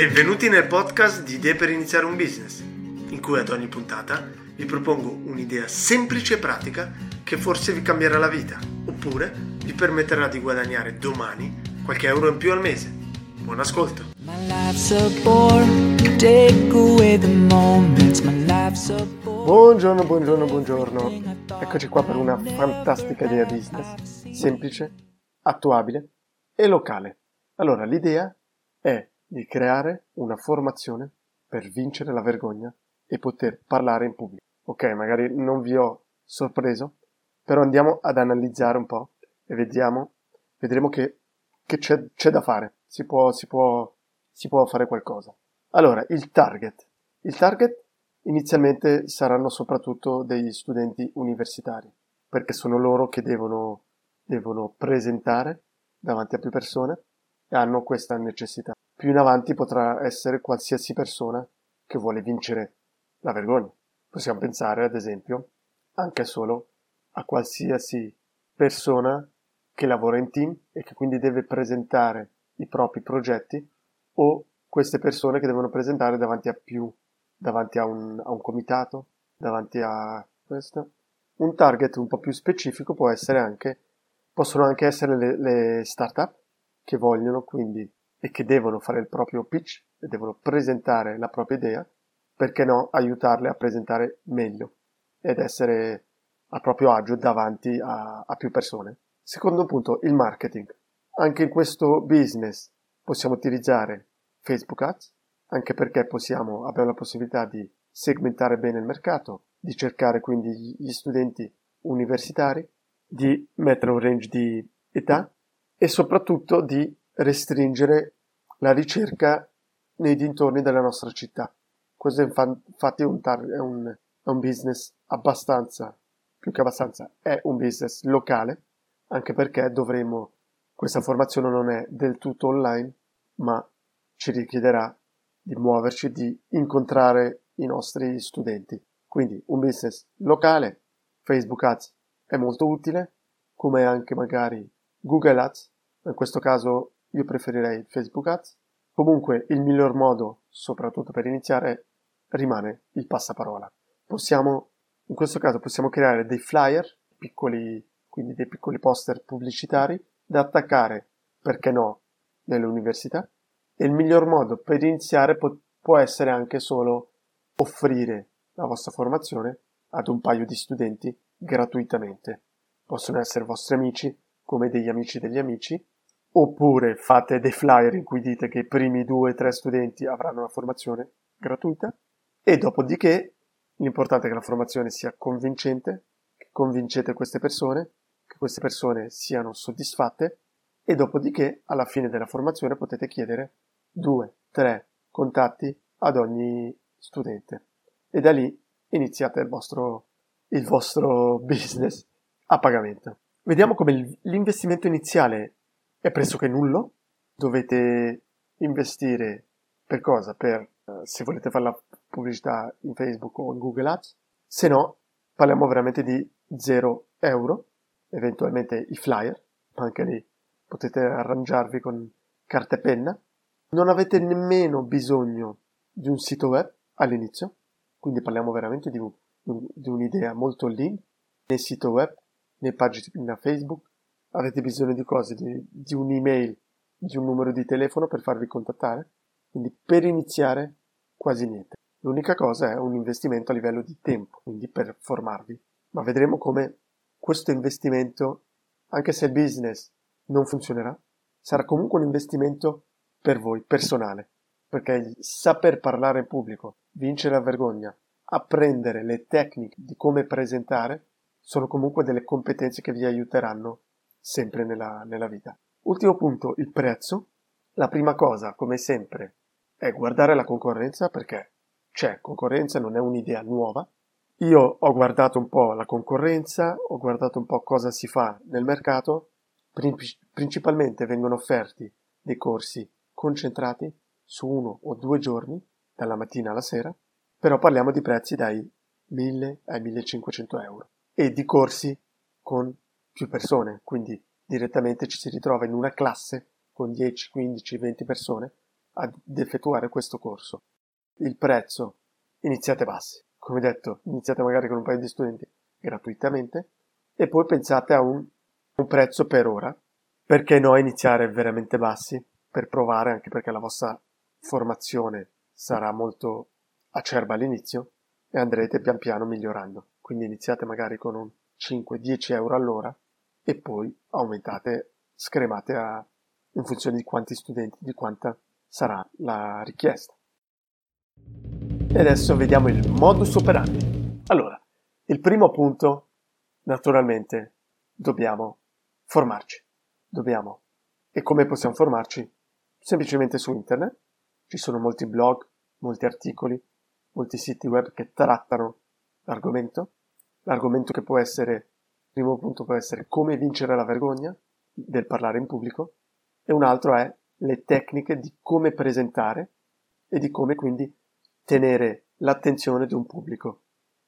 Benvenuti nel podcast di Idee per iniziare un business, in cui ad ogni puntata vi propongo un'idea semplice e pratica che forse vi cambierà la vita, oppure vi permetterà di guadagnare domani qualche euro in più al mese. Buon ascolto! Buongiorno, buongiorno, buongiorno. Eccoci qua per una fantastica idea business, semplice, attuabile e locale. Allora, l'idea è di creare una formazione per vincere la vergogna e poter parlare in pubblico. Ok, magari non vi ho sorpreso, però andiamo ad analizzare un po' e vediamo, vedremo che, che c'è, c'è, da fare, si può, si, può, si può fare qualcosa. Allora, il target. Il target inizialmente saranno soprattutto degli studenti universitari, perché sono loro che devono, devono presentare davanti a più persone e hanno questa necessità. Più in avanti potrà essere qualsiasi persona che vuole vincere la vergogna. Possiamo pensare, ad esempio, anche solo a qualsiasi persona che lavora in team e che quindi deve presentare i propri progetti o queste persone che devono presentare davanti a più, davanti a un, a un comitato, davanti a questo. Un target un po' più specifico può essere anche, possono anche essere le, le start-up che vogliono quindi e che devono fare il proprio pitch e devono presentare la propria idea, perché no aiutarle a presentare meglio ed essere a proprio agio davanti a, a più persone. Secondo punto, il marketing. Anche in questo business possiamo utilizzare Facebook Ads, anche perché possiamo, abbiamo la possibilità di segmentare bene il mercato, di cercare quindi gli studenti universitari, di mettere un range di età e soprattutto di restringere la ricerca nei dintorni della nostra città. Questo infatti è un, tar- è un, è un business abbastanza, più che abbastanza, è un business locale, anche perché dovremo, questa formazione non è del tutto online, ma ci richiederà di muoverci, di incontrare i nostri studenti. Quindi un business locale, Facebook Ads è molto utile, come anche magari Google Ads, in questo caso io preferirei Facebook Ads. Comunque il miglior modo, soprattutto per iniziare, rimane il passaparola. Possiamo, in questo caso possiamo creare dei flyer, piccoli, quindi dei piccoli poster pubblicitari, da attaccare, perché no, nelle università. E il miglior modo per iniziare può, può essere anche solo offrire la vostra formazione ad un paio di studenti gratuitamente. Possono essere vostri amici, come degli amici degli amici, oppure fate dei flyer in cui dite che i primi due o tre studenti avranno una formazione gratuita e dopodiché l'importante è che la formazione sia convincente, che convincete queste persone, che queste persone siano soddisfatte e dopodiché alla fine della formazione potete chiedere due, tre contatti ad ogni studente e da lì iniziate il vostro, il vostro business a pagamento. Vediamo come l'investimento iniziale è pressoché nullo. Dovete investire per cosa? Per uh, se volete fare la pubblicità in Facebook o in Google Ads. Se no, parliamo veramente di 0 euro, eventualmente i flyer, ma anche lì potete arrangiarvi con carta e penna. Non avete nemmeno bisogno di un sito web all'inizio, quindi parliamo veramente di, un, di un'idea molto lean, né sito web, né pagina Facebook, avete bisogno di cose, di, di un'email, di un numero di telefono per farvi contattare. Quindi per iniziare quasi niente. L'unica cosa è un investimento a livello di tempo, quindi per formarvi. Ma vedremo come questo investimento, anche se il business non funzionerà, sarà comunque un investimento per voi, personale. Perché il saper parlare in pubblico, vincere la vergogna, apprendere le tecniche di come presentare, sono comunque delle competenze che vi aiuteranno sempre nella, nella vita. Ultimo punto, il prezzo. La prima cosa, come sempre, è guardare la concorrenza perché c'è concorrenza, non è un'idea nuova. Io ho guardato un po' la concorrenza, ho guardato un po' cosa si fa nel mercato. Principalmente vengono offerti dei corsi concentrati su uno o due giorni, dalla mattina alla sera, però parliamo di prezzi dai 1000 ai 1500 euro e di corsi con più persone, quindi direttamente ci si ritrova in una classe con 10, 15, 20 persone ad effettuare questo corso. Il prezzo, iniziate bassi. Come detto, iniziate magari con un paio di studenti gratuitamente e poi pensate a un, un prezzo per ora. Perché no iniziare veramente bassi per provare, anche perché la vostra formazione sarà molto acerba all'inizio e andrete pian piano migliorando. Quindi iniziate magari con un 5-10 euro all'ora e poi aumentate, scremate a, in funzione di quanti studenti, di quanta sarà la richiesta. E adesso vediamo il modus operandi. Allora, il primo punto, naturalmente, dobbiamo formarci. Dobbiamo. E come possiamo formarci? Semplicemente su internet. Ci sono molti blog, molti articoli, molti siti web che trattano l'argomento. L'argomento che può essere, primo punto può essere come vincere la vergogna del parlare in pubblico e un altro è le tecniche di come presentare e di come quindi tenere l'attenzione di un pubblico.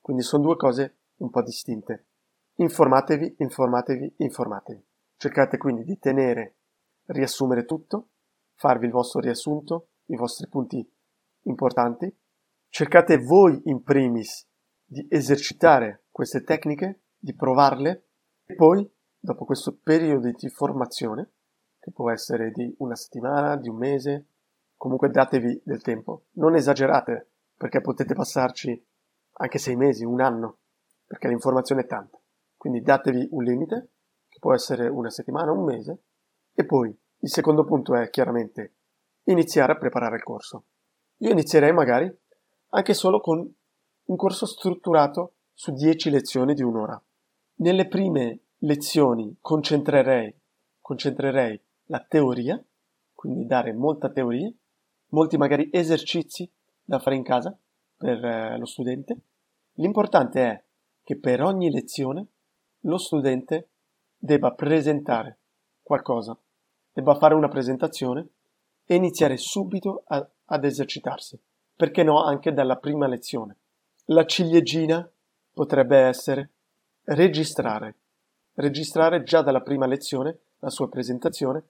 Quindi sono due cose un po' distinte. Informatevi, informatevi, informatevi. Cercate quindi di tenere, riassumere tutto, farvi il vostro riassunto, i vostri punti importanti. Cercate voi in primis di esercitare queste tecniche, di provarle e poi, dopo questo periodo di formazione, che può essere di una settimana, di un mese, comunque datevi del tempo. Non esagerate, perché potete passarci anche sei mesi, un anno, perché l'informazione è tanta. Quindi datevi un limite, che può essere una settimana, un mese, e poi il secondo punto è chiaramente iniziare a preparare il corso. Io inizierei magari anche solo con un corso strutturato su 10 lezioni di un'ora. Nelle prime lezioni concentrerei, concentrerei la teoria, quindi dare molta teoria, molti magari esercizi da fare in casa per eh, lo studente. L'importante è che per ogni lezione lo studente debba presentare qualcosa, debba fare una presentazione e iniziare subito a, ad esercitarsi. Perché no anche dalla prima lezione. La ciliegina potrebbe essere registrare. Registrare già dalla prima lezione la sua presentazione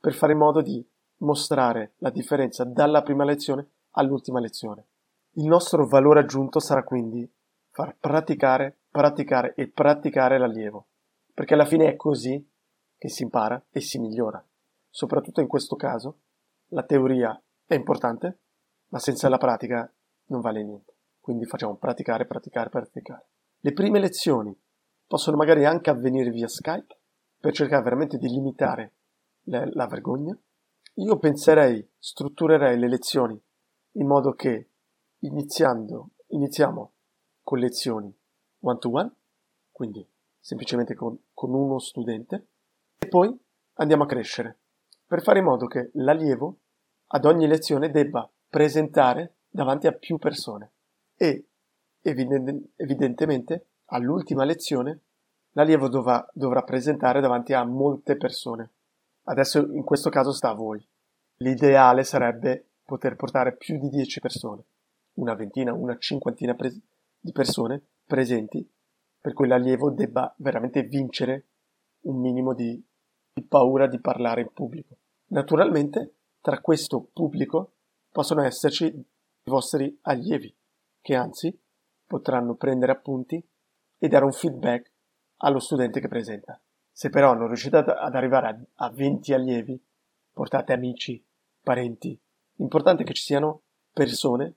per fare in modo di mostrare la differenza dalla prima lezione all'ultima lezione. Il nostro valore aggiunto sarà quindi far praticare, praticare e praticare l'allievo, perché alla fine è così che si impara e si migliora. Soprattutto in questo caso, la teoria è importante, ma senza la pratica non vale niente. Quindi facciamo praticare, praticare, praticare. Le prime lezioni possono magari anche avvenire via Skype per cercare veramente di limitare la, la vergogna, io penserei, strutturerei le lezioni in modo che iniziando, iniziamo con lezioni one to one, quindi semplicemente con, con uno studente, e poi andiamo a crescere, per fare in modo che l'allievo ad ogni lezione debba presentare davanti a più persone e evidentemente all'ultima lezione l'allievo dovrà, dovrà presentare davanti a molte persone. Adesso in questo caso sta a voi. L'ideale sarebbe poter portare più di 10 persone, una ventina, una cinquantina pres- di persone presenti, per cui l'allievo debba veramente vincere un minimo di, di paura di parlare in pubblico. Naturalmente, tra questo pubblico possono esserci i vostri allievi, che anzi potranno prendere appunti e dare un feedback allo studente che presenta. Se però non riuscite ad arrivare a, a 20 allievi, portate amici, parenti. L'importante è che ci siano persone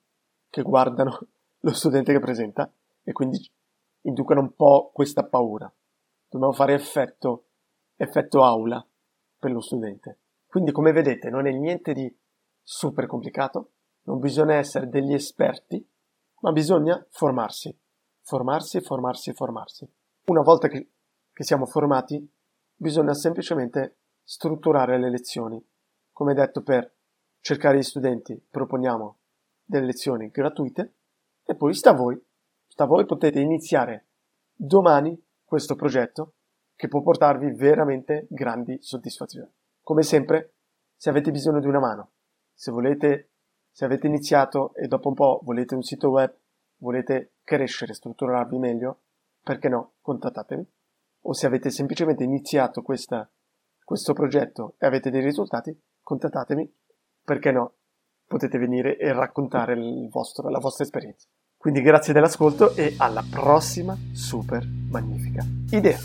che guardano lo studente che presenta e quindi inducano un po' questa paura. Dobbiamo fare effetto, effetto aula per lo studente. Quindi come vedete non è niente di super complicato, non bisogna essere degli esperti, ma bisogna formarsi, formarsi, formarsi, formarsi. Una volta che che siamo formati, bisogna semplicemente strutturare le lezioni. Come detto, per cercare gli studenti proponiamo delle lezioni gratuite e poi sta a voi. Sta a voi potete iniziare domani questo progetto che può portarvi veramente grandi soddisfazioni. Come sempre, se avete bisogno di una mano, se volete, se avete iniziato e dopo un po' volete un sito web, volete crescere, strutturarvi meglio, perché no, contattatemi o se avete semplicemente iniziato questa, questo progetto e avete dei risultati, contattatemi, perché no, potete venire e raccontare vostro, la vostra esperienza. Quindi grazie dell'ascolto e alla prossima super magnifica idea.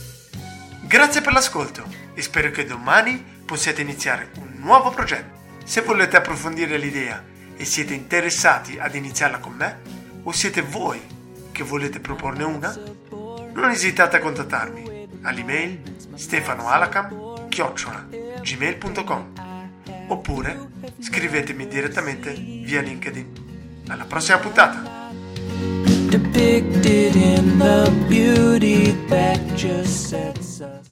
Grazie per l'ascolto e spero che domani possiate iniziare un nuovo progetto. Se volete approfondire l'idea e siete interessati ad iniziarla con me, o siete voi che volete proporne una, non esitate a contattarmi all'email stefanoalacam.gmail.com oppure scrivetemi direttamente via LinkedIn. Alla prossima puntata!